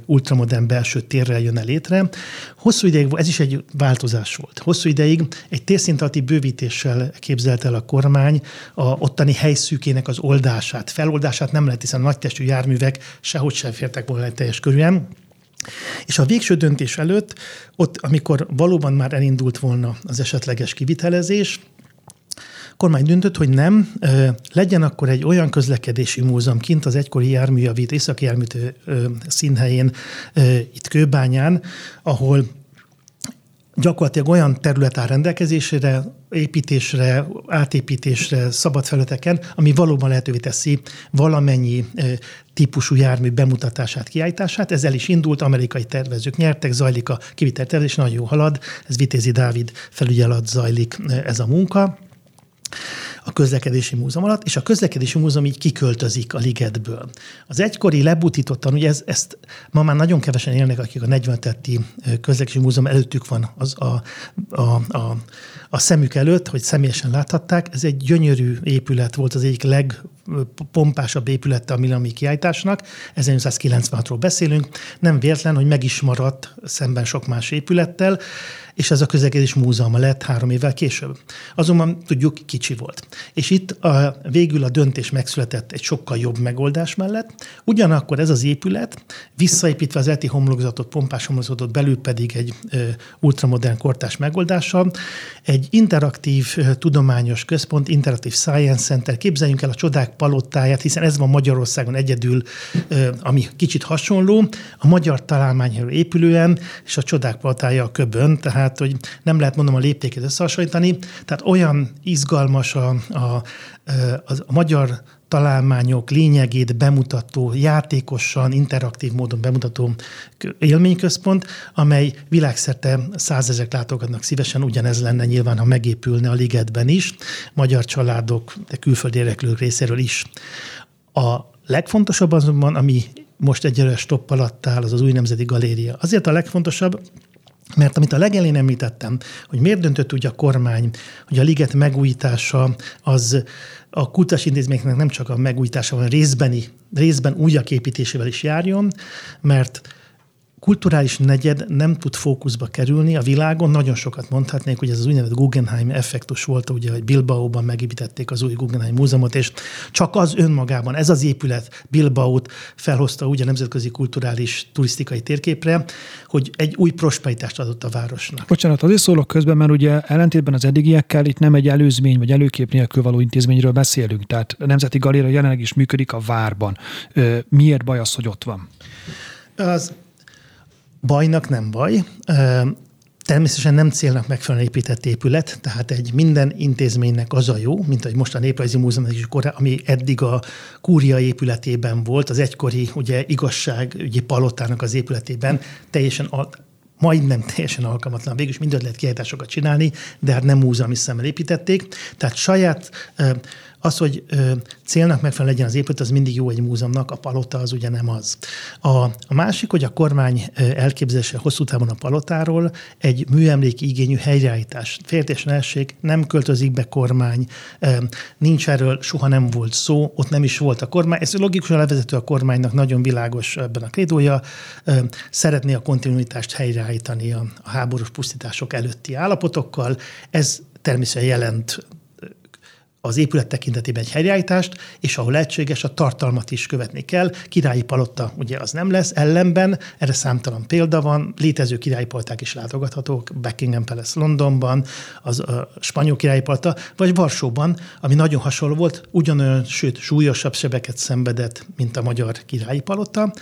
ultramodern belső térrel jön el létre. Hosszú ideig, ez is egy változás volt. Hosszú ideig egy térszint bővítéssel képzelt el a kormány a ottani helyszűkének az oldását. Feloldását nem lehet, hiszen a nagytestű járművek sehogy sem fértek volna teljes körűen. És a végső döntés előtt, ott, amikor valóban már elindult volna az esetleges kivitelezés, kormány döntött, hogy nem, legyen akkor egy olyan közlekedési múzeum kint az egykori járműjavít északi járműtő színhelyén itt Kőbányán, ahol gyakorlatilag olyan terület áll rendelkezésére, építésre, átépítésre, szabad felületeken, ami valóban lehetővé teszi valamennyi típusú jármű bemutatását, kiállítását. Ez el is indult, amerikai tervezők nyertek, zajlik a kiviteltervezés, nagyon jó halad, ez Vitézi Dávid felügyelet zajlik ez a munka a közlekedési múzeum alatt, és a közlekedési múzeum így kiköltözik a ligetből. Az egykori lebutítottan, ugye ez, ezt ma már nagyon kevesen élnek, akik a 40 tetti közlekedési múzeum előttük van az a, a, a, a szemük előtt, hogy személyesen láthatták. Ez egy gyönyörű épület volt, az egyik legpompásabb épülete a Milami kiállításnak. 1996-ról beszélünk. Nem véletlen, hogy meg is maradt szemben sok más épülettel és ez a közlekedés múzeuma lett három évvel később. Azonban tudjuk, kicsi volt. És itt a, végül a döntés megszületett egy sokkal jobb megoldás mellett. Ugyanakkor ez az épület, visszaépítve az eti homlokzatot, pompás homlokzatot, belül pedig egy ö, ultramodern kortás megoldással, egy interaktív ö, tudományos központ, interaktív science center, képzeljünk el a csodák palotáját, hiszen ez van Magyarországon egyedül, ami kicsit hasonló, a magyar találmányról épülően, és a csodák palotája a köbön, tehát hogy nem lehet mondom a léptéket összehasonlítani, tehát olyan izgalmas a, a, a, a magyar találmányok lényegét bemutató, játékosan, interaktív módon bemutató élményközpont, amely világszerte százezek látogatnak szívesen, ugyanez lenne nyilván, ha megépülne a ligetben is, magyar családok, de külföldi érdeklők részéről is. A legfontosabb azonban, ami most egyelőre stopp alatt áll, az az új nemzeti galéria. Azért a legfontosabb, mert amit a legelén említettem, hogy miért döntött úgy a kormány, hogy a liget megújítása az a kultúrás intézményeknek nem csak a megújítása, hanem részbeni, részben újak építésével is járjon, mert kulturális negyed nem tud fókuszba kerülni a világon. Nagyon sokat mondhatnék, hogy ez az úgynevezett Guggenheim effektus volt, ugye, hogy Bilbaóban megépítették az új Guggenheim múzeumot, és csak az önmagában, ez az épület Bilbaót felhozta úgy a nemzetközi kulturális turisztikai térképre, hogy egy új prosperitást adott a városnak. Bocsánat, azért szólok közben, mert ugye ellentétben az eddigiekkel itt nem egy előzmény vagy előkép nélkül való intézményről beszélünk. Tehát a Nemzeti Galéria jelenleg is működik a várban. Miért baj az, hogy ott van? Az Bajnak nem baj. Természetesen nem célnak megfelelően épített épület, tehát egy minden intézménynek az a jó, mint ahogy most a Néprajzi Múzeum is, ami eddig a kúria épületében volt, az egykori ugye, igazságügyi palotának az épületében teljesen majdnem teljesen alkalmatlan. Végül is mindent lehet kiállításokat csinálni, de hát nem múzeumi szemmel építették. Tehát saját az, hogy ö, célnak megfelelően legyen az épület, az mindig jó egy múzeumnak, a palota az ugye nem az. A, a másik, hogy a kormány elképzelése hosszú távon a palotáról egy műemléki igényű helyreállítás. Féltésen elség, nem költözik be kormány, nincs erről, soha nem volt szó, ott nem is volt a kormány. Ez logikusan levezető a kormánynak, nagyon világos ebben a krédója, szeretné a kontinuitást helyreállítani a, a háborús pusztítások előtti állapotokkal. Ez természetesen jelent az épület tekintetében egy helyreállítást, és ahol lehetséges, a tartalmat is követni kell. Királyi palotta ugye az nem lesz, ellenben erre számtalan példa van, létező királyi paloták is látogathatók, Buckingham Palace Londonban, az a spanyol királyi palotta, vagy Varsóban, ami nagyon hasonló volt, ugyanolyan, sőt súlyosabb sebeket szenvedett, mint a magyar királyi palotta.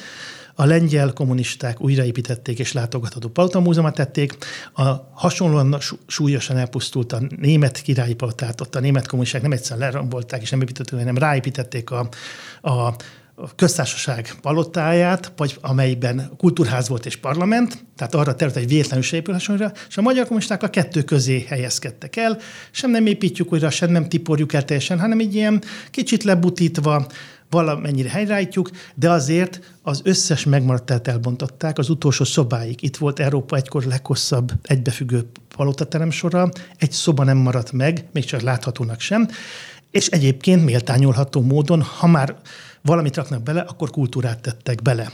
A lengyel kommunisták újraépítették és látogatható palotamúzeumot tették. A hasonlóan súlyosan elpusztult a német királyi palotát, ott a német kommunisták nem egyszerűen lerombolták és nem építették, hanem ráépítették a, a köztársaság palotáját, vagy amelyben kultúrház volt és parlament, tehát arra terület egy véletlenül se épülhasonra, és a magyar kommunisták a kettő közé helyezkedtek el, sem nem építjük újra, sem nem tiporjuk el teljesen, hanem így ilyen kicsit lebutítva, valamennyire helyreállítjuk, de azért az összes megmaradt elbontották az utolsó szobáig. Itt volt Európa egykor leghosszabb egybefüggő palotaterem sora, egy szoba nem maradt meg, még csak láthatónak sem, és egyébként méltányolható módon, ha már valamit raknak bele, akkor kultúrát tettek bele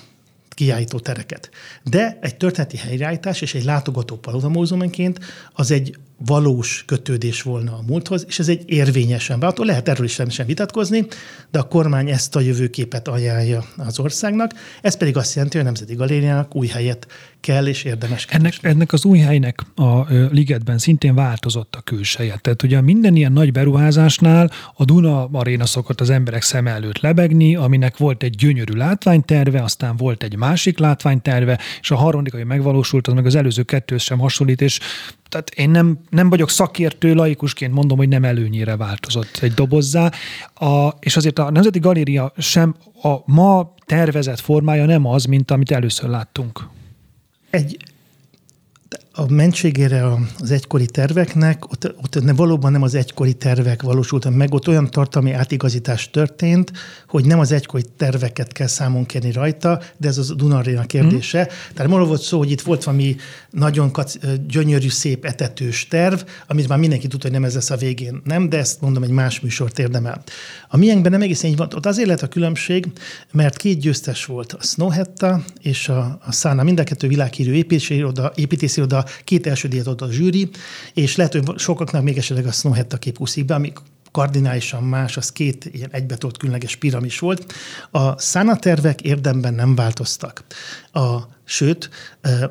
kiállító tereket. De egy történeti helyreállítás és egy látogató palotamózeumenként az egy valós kötődés volna a múlthoz, és ez egy érvényesen beható. Lehet erről is sem vitatkozni, de a kormány ezt a jövőképet ajánlja az országnak. Ez pedig azt jelenti, hogy a Nemzeti Galériának új helyet kell és érdemes ennek, ennek az új helynek a ligetben szintén változott a külseje. Tehát ugye minden ilyen nagy beruházásnál a Duna aréna szokott az emberek szem előtt lebegni, aminek volt egy gyönyörű látványterve, aztán volt egy másik látványterve, és a harmadik, ami megvalósult, az meg az előző kettős sem hasonlít, és tehát én nem, nem vagyok szakértő, laikusként mondom, hogy nem előnyire változott egy dobozzá, a, és azért a Nemzeti Galéria sem a ma tervezett formája nem az, mint amit először láttunk. Egy a mentségére az egykori terveknek, ott, ott ne, valóban nem az egykori tervek valósultak meg, ott olyan tartalmi átigazítás történt, hogy nem az egykori terveket kell számon kérni rajta, de ez az Dunaréna kérdése. Mm. Tehát arról volt szó, hogy itt volt valami nagyon kac, gyönyörű, szép etetős terv, amit már mindenki tudta, hogy nem ez lesz a végén. Nem, de ezt mondom, egy más műsort érdemel. A miénkben nem egészen így van. Ott azért lehet a különbség, mert két győztes volt, a Snowhetta és a, a Szána, mind a kettő világhírű építészi oda, két első díjat a zsűri, és lehet, hogy sokaknak még esetleg a Snowhetta kép úszik kardinálisan más, az két ilyen egybetolt különleges piramis volt. A szánatervek érdemben nem változtak. A Sőt,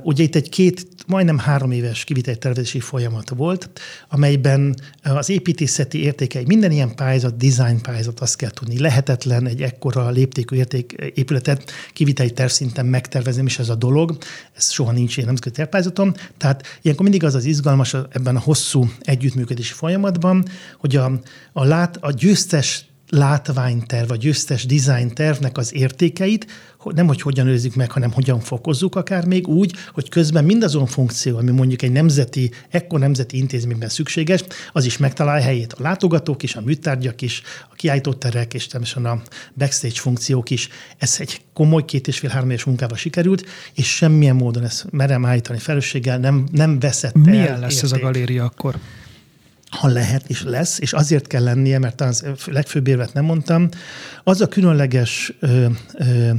ugye itt egy két, majdnem három éves kiviteltervezési folyamat volt, amelyben az építészeti értékei, minden ilyen pályázat, design pályázat, azt kell tudni, lehetetlen egy ekkora léptékű érték épületet kiviteli tervszinten megtervezni, és ez a dolog, ez soha nincs ilyen nemzetközi tervpályázaton. Tehát ilyenkor mindig az az izgalmas ebben a hosszú együttműködési folyamatban, hogy a, a, lát, a győztes látványterv, vagy győztes design tervnek az értékeit, nem hogy hogyan őrizzük meg, hanem hogyan fokozzuk akár még úgy, hogy közben mindazon funkció, ami mondjuk egy nemzeti, ekkor nemzeti intézményben szükséges, az is megtalál helyét. A látogatók is, a műtárgyak is, a kiállítóterek és természetesen a backstage funkciók is. Ez egy komoly két és fél három éves munkával sikerült, és semmilyen módon ezt merem állítani felelősséggel nem, nem veszett Milyen el lesz érték. ez a galéria akkor? Ha lehet és lesz, és azért kell lennie, mert az legfőbb érvet nem mondtam, az a különleges ö, ö,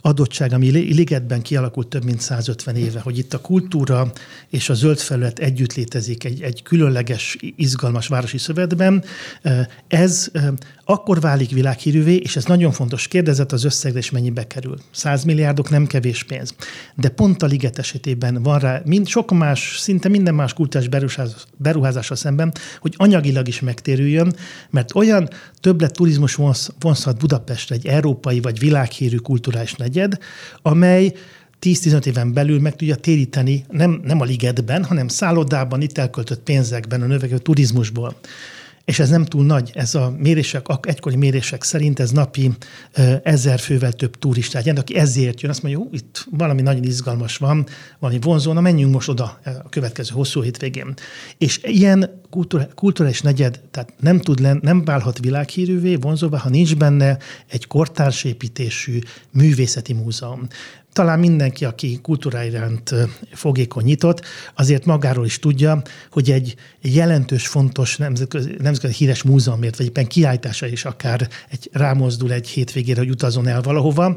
adottság, ami Ligetben kialakult több mint 150 éve, hogy itt a kultúra és a zöld felület együtt létezik egy, egy különleges, izgalmas városi szövetben. Ez akkor válik világhírűvé, és ez nagyon fontos. Kérdezett az összegre, és mennyibe kerül. 100 milliárdok nem kevés pénz. De pont a Liget esetében van rá, mind, sok más, szinte minden más beruházás, beruházásra szemben, hogy anyagilag is megtérüljön, mert olyan többlet turizmus vonz, vonzhat Budapestre egy európai vagy világhírű kulturális negyed, amely 10-15 éven belül meg tudja téríteni nem, nem a ligetben, hanem szállodában, itt elköltött pénzekben, a növekvő turizmusból és ez nem túl nagy, ez a mérések, egykori mérések szerint ez napi ezer fővel több turistát jelent, aki ezért jön, azt mondja, hogy itt valami nagyon izgalmas van, valami vonzó, na menjünk most oda a következő hosszú hétvégén. És ilyen kulturális negyed, tehát nem tud len, nem válhat világhírűvé, vonzóvá, ha nincs benne egy kortársépítésű művészeti múzeum. Talán mindenki, aki kultúra iránt fogékony nyitott, azért magáról is tudja, hogy egy, jelentős, fontos nemzetközi, nemzetközi híres múzeumért, vagy éppen kiállítása is akár egy, rámozdul egy hétvégére, hogy utazon el valahova,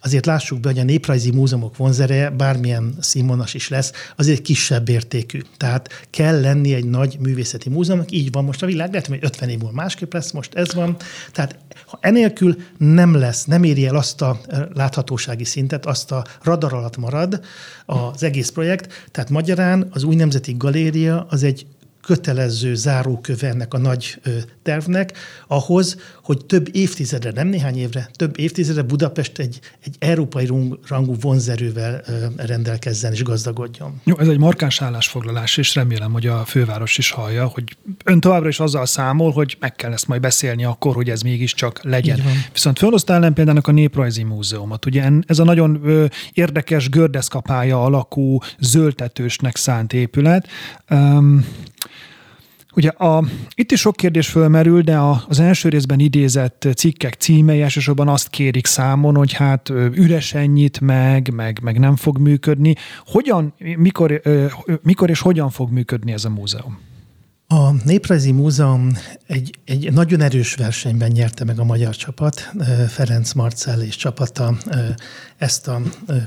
azért lássuk be, hogy a néprajzi múzeumok vonzereje, bármilyen színvonas is lesz, azért kisebb értékű. Tehát kell lenni egy nagy művészeti múzeumnak, így van most a világ, lehet, hogy 50 év múlva másképp lesz, most ez van. Tehát ha enélkül nem lesz, nem éri el azt a láthatósági szintet, azt a radar alatt marad az egész projekt, tehát magyarán az új nemzeti galéria az egy kötelező záróköve ennek a nagy tervnek, ahhoz, hogy több évtizedre, nem néhány évre, több évtizedre Budapest egy, egy európai rangú vonzerővel rendelkezzen és gazdagodjon. Jó, ez egy markáns állásfoglalás, és remélem, hogy a főváros is hallja, hogy ön továbbra is azzal számol, hogy meg kell ezt majd beszélni akkor, hogy ez mégiscsak legyen. Viszont felhozta ellen például a Néprajzi Múzeumot. Ugye ez a nagyon érdekes gördeszkapája alakú zöldtetősnek szánt épület. Um, Ugye a, itt is sok kérdés fölmerül, de a, az első részben idézett cikkek címei elsősorban azt kérik számon, hogy hát üresen nyit meg, meg, meg nem fog működni. Hogyan, mikor, mikor és hogyan fog működni ez a múzeum? A Néprajzi Múzeum egy, egy nagyon erős versenyben nyerte meg a magyar csapat, Ferenc Marcell és csapata ezt a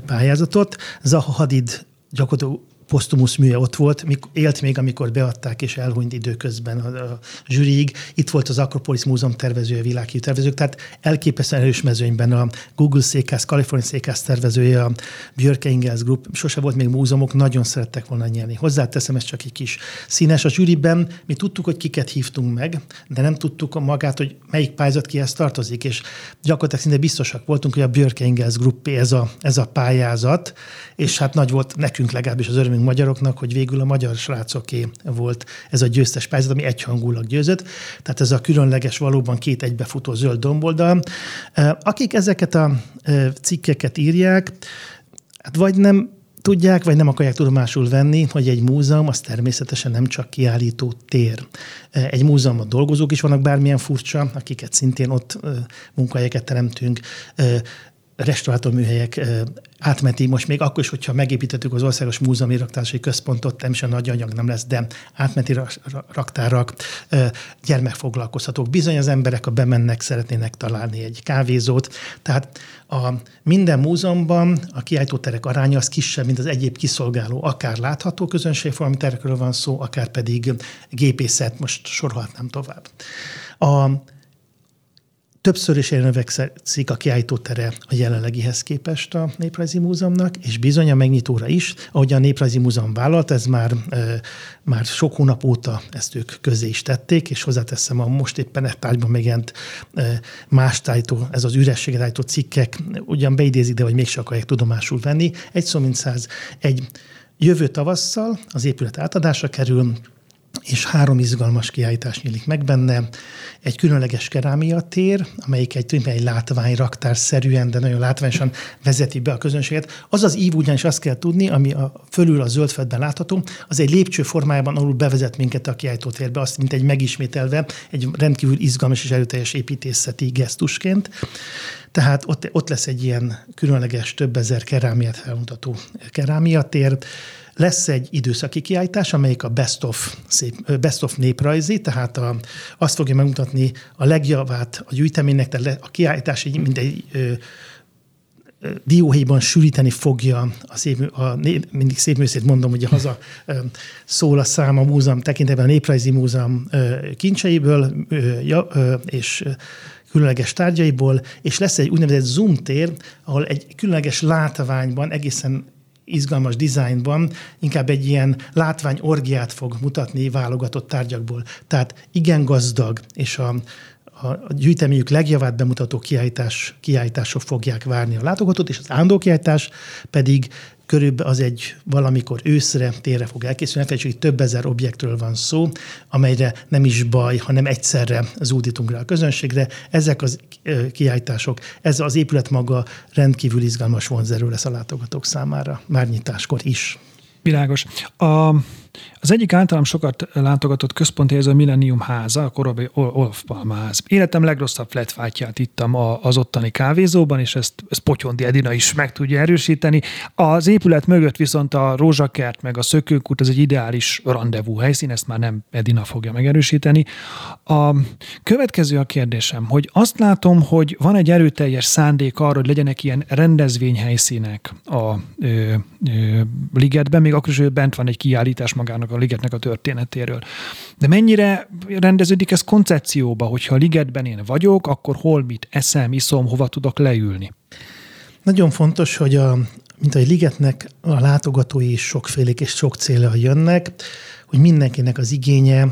pályázatot. Zaha Hadid gyakorlatilag posztumusz műje ott volt, élt még, amikor beadták, és elhunyt időközben a, a zsűrig. Itt volt az Akropolis Múzeum tervezője, világhírű tervezők, tehát elképesztően erős mezőnyben a Google székház, California székház tervezője, a Björke Ingels Group, sose volt még múzeumok, nagyon szerettek volna nyerni. Hozzáteszem, ez csak egy kis színes. A zsűriben mi tudtuk, hogy kiket hívtunk meg, de nem tudtuk magát, hogy melyik pályázat kihez tartozik, és gyakorlatilag szinte biztosak voltunk, hogy a Björke Ingels Group ez a, ez a pályázat, és hát nagy volt nekünk legalábbis az örömünk magyaroknak, hogy végül a magyar srácoké volt ez a győztes pályázat, ami egyhangulag győzött. Tehát ez a különleges, valóban két egybefutó zöld domboldal. Akik ezeket a cikkeket írják, hát vagy nem tudják, vagy nem akarják tudomásul venni, hogy egy múzeum az természetesen nem csak kiállító tér. Egy múzeumban dolgozók is vannak bármilyen furcsa, akiket szintén ott munkahelyeket teremtünk, restaurátorműhelyek átmenti, most még akkor is, hogyha megépítettük az Országos Múzeumi Raktási Központot, nem is a nagy anyag nem lesz, de átmenti raktárak, gyermekfoglalkoztatók. Bizony az emberek, a bemennek, szeretnének találni egy kávézót. Tehát a minden múzeumban a kiállítóterek aránya az kisebb, mint az egyéb kiszolgáló, akár látható közönségformi terekről van szó, akár pedig gépészet, most sorolhatnám tovább. A Többször is növekszik a kiállítótere a jelenlegihez képest a Néprajzi Múzeumnak, és bizony a megnyitóra is, ahogy a Néprajzi Múzeum vállalt, ez már, már sok hónap óta ezt ők közé is tették, és hozzáteszem a most éppen egy tárgyban megjelent más tájtó, ez az ürességet állító cikkek ugyan beidézik, de hogy mégse akarják tudomásul venni. Egy szó mint száz, egy jövő tavasszal az épület átadásra kerül, és három izgalmas kiállítás nyílik meg benne. Egy különleges kerámia tér, amelyik egy, egy látványraktár szerűen, de nagyon látványosan vezeti be a közönséget. Az az ív ugyanis azt kell tudni, ami a, fölül a zöldfedben látható, az egy lépcső formájában alul bevezet minket a kiállítótérbe, azt mint egy megismételve, egy rendkívül izgalmas és erőteljes építészeti gesztusként. Tehát ott, ott lesz egy ilyen különleges, több ezer kerámiát felmutató kerámiatér, lesz egy időszaki kiállítás, amelyik a Best of, szép, best of néprajzi, tehát a, azt fogja megmutatni a legjavát a gyűjteménynek, tehát a kiállítás egy, mindegy ö, dióhéjban sűríteni fogja a, szép, a mindig szép műszét mondom, hogy haza szól a szám a múzeum tekintetben a Néprajzi Múzeum kincseiből és különleges tárgyaiból, és lesz egy úgynevezett Zoom tér, ahol egy különleges látványban egészen izgalmas dizájnban inkább egy ilyen látványorgiát fog mutatni válogatott tárgyakból. Tehát igen gazdag, és a, a gyűjteményük legjavát bemutató kiállítás, kiállítások fogják várni a látogatót, és az állandó kiállítás pedig körülbelül az egy valamikor őszre, térre fog elkészülni. Ne hogy több ezer objektről van szó, amelyre nem is baj, hanem egyszerre zúdítunk rá a közönségre. Ezek az kiállítások, ez az épület maga rendkívül izgalmas vonzerő lesz a látogatók számára, már nyitáskor is. Világos. A az egyik általam sokat látogatott központi ez a Millennium háza, a korábbi Olaf Palma ház. Életem legrosszabb flatfájtját ittam az ottani kávézóban, és ezt, ezt Potyondi Edina is meg tudja erősíteni. Az épület mögött viszont a rózsakert meg a szökőkút, ez egy ideális rendezvú helyszín, ezt már nem Edina fogja megerősíteni. A következő a kérdésem, hogy azt látom, hogy van egy erőteljes szándék arra, hogy legyenek ilyen rendezvényhelyszínek a ö, ö, ligetben, még akkor is, hogy bent van egy kiállítás magának a ligetnek a történetéről. De mennyire rendeződik ez koncepcióba, hogyha a ligetben én vagyok, akkor hol mit eszem, iszom, hova tudok leülni? Nagyon fontos, hogy a, mint a ligetnek a látogatói is sokfélék és sok célra jönnek, hogy mindenkinek az igénye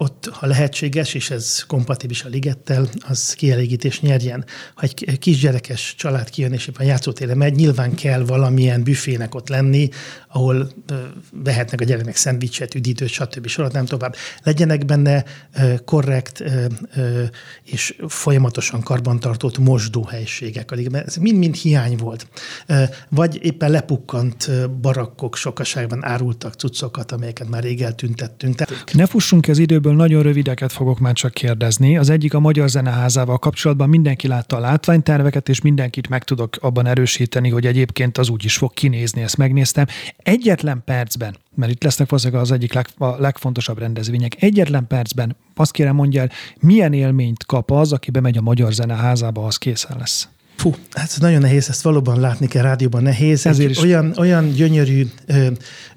ott, ha lehetséges, és ez kompatibilis a ligettel, az kielégítés nyerjen. Ha egy kisgyerekes család kijön, és éppen játszótére megy, nyilván kell valamilyen büfének ott lenni, ahol vehetnek a gyereknek szendvicset, üdítőt, stb. sorat nem tovább. Legyenek benne korrekt és folyamatosan karbantartott mosdóhelységek. Ez mind-mind hiány volt. Vagy éppen lepukkant barakkok sokaságban árultak cuccokat, amelyeket már rég eltüntettünk. Ne fussunk ez időből nagyon rövideket fogok már csak kérdezni. Az egyik a Magyar Zeneházával kapcsolatban mindenki látta a látványterveket, és mindenkit meg tudok abban erősíteni, hogy egyébként az úgy is fog kinézni, ezt megnéztem. Egyetlen percben, mert itt lesznek valószínűleg az egyik leg, a legfontosabb rendezvények, egyetlen percben azt kérem mondja el, milyen élményt kap az, aki bemegy a Magyar Zeneházába, az készen lesz. Fú, hát nagyon nehéz, ezt valóban látni kell rádióban nehéz. Ezért is. Olyan, olyan gyönyörű ö,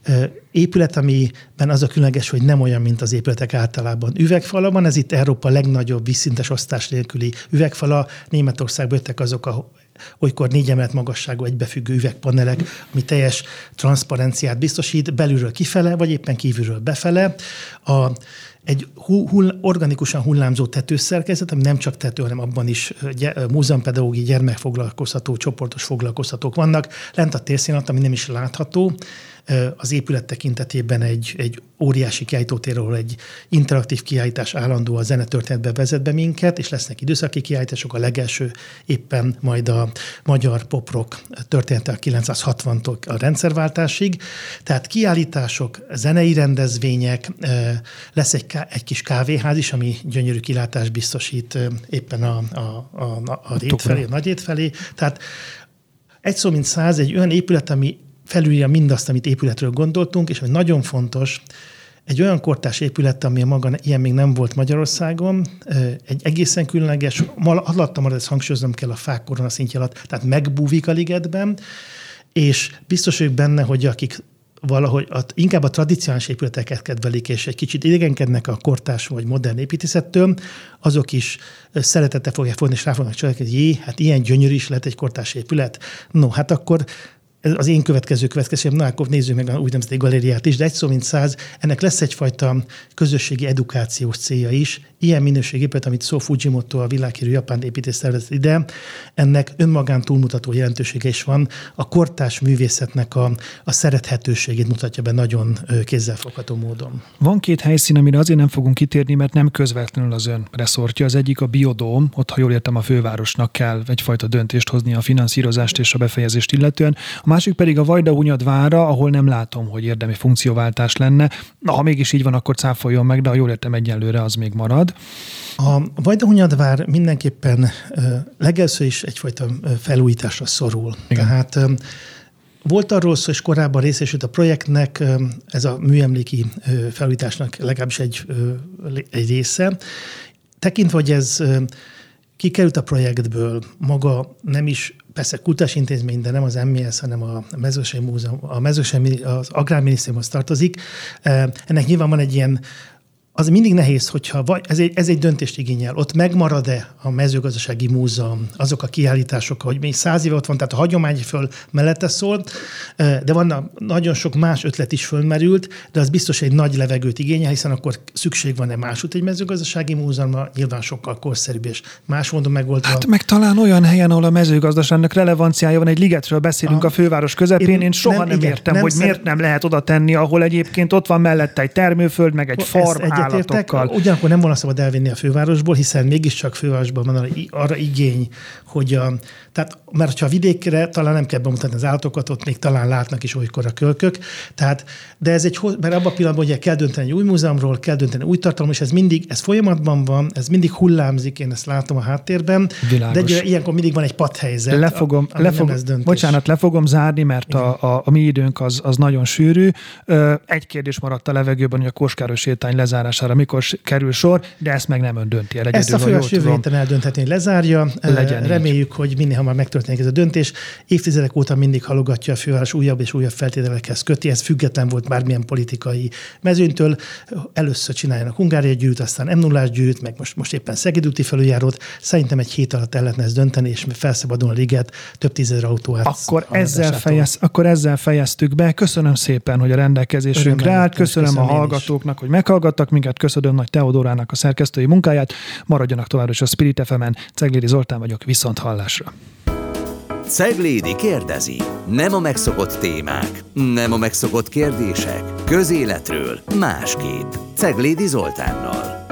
ö, épület, amiben az a különleges, hogy nem olyan, mint az épületek általában. Üvegfalaban, ez itt Európa legnagyobb vízszintes osztás nélküli üvegfala. Németországban jöttek azok a olykor négy emelet magasságú egybefüggő üvegpanelek, ami teljes transzparenciát biztosít, belülről kifele, vagy éppen kívülről befele. A egy hull, organikusan hullámzó tetőszerkezet, ami nem csak tető, hanem abban is múzeumpedagógi gyermekfoglalkoztató, csoportos foglalkoztatók vannak. Lent a térszínat, ami nem is látható, az épület tekintetében egy, egy óriási kiállítótér, ahol egy interaktív kiállítás állandó a zenetörténetbe vezet be minket, és lesznek időszaki kiállítások. A legelső éppen majd a magyar poprok története a 960-tól a rendszerváltásig. Tehát kiállítások, zenei rendezvények, lesz egy, egy kis kávéház is, ami gyönyörű kilátás biztosít éppen a, a, a, a, a rét felé, a nagy felé. Tehát egy szó mint száz, egy olyan épület, ami felülírja mindazt, amit épületről gondoltunk, és hogy nagyon fontos, egy olyan kortás épület, ami maga ilyen még nem volt Magyarországon, egy egészen különleges, alatta marad, ezt hangsúlyoznom kell a fák koronaszintje alatt, tehát megbúvik a ligetben, és biztos vagyok benne, hogy akik valahogy a, inkább a tradicionális épületeket kedvelik, és egy kicsit idegenkednek a kortás vagy modern építészettől, azok is szeretete fogják fogni, és rá fognak csalni, hogy jé, hát ilyen gyönyörű is lehet egy kortás épület. No, hát akkor ez az én következő következőm, na akkor nézzük meg a úgynevezett galériát is, de egy szó mint száz, ennek lesz egyfajta közösségi edukációs célja is. Ilyen minőségépet, amit Szó Fujimoto, a világhírű japán építész szervezet ide, ennek önmagán túlmutató jelentősége is van. A kortás művészetnek a, a szerethetőségét mutatja be nagyon kézzelfogható módon. Van két helyszín, amire azért nem fogunk kitérni, mert nem közvetlenül az ön reszortja. Az egyik a biodóm, ott, ha jól értem, a fővárosnak kell egyfajta döntést hozni a finanszírozást és a befejezést illetően. A másik pedig a Vajdahunyad vára, ahol nem látom, hogy érdemi funkcióváltás lenne. Na, ha mégis így van, akkor cáfoljon meg, de ha jól értem egyelőre, az még marad. A Vajdahunyad vár mindenképpen legelőször is egyfajta felújításra szorul. Igen. Tehát volt arról szó, és korábban részesült a projektnek, ez a műemléki felújításnak legalábbis egy, egy része. Tekintve, hogy ez kikerült a projektből, maga nem is persze kultúrás intézmény, de nem az MES, hanem a mezőgazdasági múzeum, a mezőgazdasági, az agrárminisztériumhoz tartozik. Ennek nyilván van egy ilyen az mindig nehéz, hogyha vagy, ez, egy, ez egy döntést igényel. Ott megmarad-e a mezőgazdasági múzeum, azok a kiállítások, hogy még száz éve ott van, tehát a hagyomány föl mellette szól, de van nagyon sok más ötlet is fölmerült, de az biztos egy nagy levegőt igényel, hiszen akkor szükség van-e másút egy mezőgazdasági múzeumra, nyilván sokkal korszerűbb és más módon megoldva. Hát meg talán olyan helyen, ahol a mezőgazdaságnak relevanciája van, egy ligetről beszélünk a, a főváros közepén, én, én soha nem, nem igen, értem, nem hogy szer... miért nem lehet oda tenni, ahol egyébként ott van mellette egy termőföld, meg egy farm, állatokkal. Ugyanakkor nem volna szabad elvinni a fővárosból, hiszen mégiscsak fővárosban van arra igény, hogy a, tehát, mert ha vidékre talán nem kell bemutatni az állatokat, ott még talán látnak is olykor a kölkök. Tehát, de ez egy, mert abban a pillanatban ugye kell dönteni egy új múzeumról, kell dönteni új tartalom, és ez mindig, ez folyamatban van, ez mindig hullámzik, én ezt látom a háttérben. Világos. De egy, ilyenkor mindig van egy padhelyzet. Lefogom, a, lefogom, bocsánat, le fogom zárni, mert a, a, a, mi időnk az, az nagyon sűrű. Egy kérdés maradt a levegőben, hogy a Koskáros sétány lezárására mikor kerül sor, de ezt meg nem ön dönti el. Egyedül, ezt a főváros jövő héten eldönthetni, hogy lezárja. Legyen Reméljük, így. hogy minél hamar megtörténik ez a döntés. Évtizedek óta mindig halogatja a főváros újabb és újabb feltételekhez köti. Ez független volt bármilyen politikai mezőnytől. Először csináljanak Hungária gyűjt, aztán m 0 gyűjt, meg most, most éppen Szeged úti felüljárót. Szerintem egy hét alatt el lehetne ezt dönteni, és felszabadul a liget, több tízezer autó akkor ezzel, fejez, akkor ezzel fejeztük be. Köszönöm szépen, hogy a rendelkezésünkre állt. Köszönöm, köszönöm a hallgatóknak, hogy meghallgattak minket. Köszönöm Nagy Teodorának a szerkesztői munkáját. Maradjanak tovább is a Spirit FM-en. Ceglédi Zoltán vagyok, viszont hallásra. Ceglédi kérdezi. Nem a megszokott témák, nem a megszokott kérdések. Közéletről másképp. Ceglédi Zoltánnal.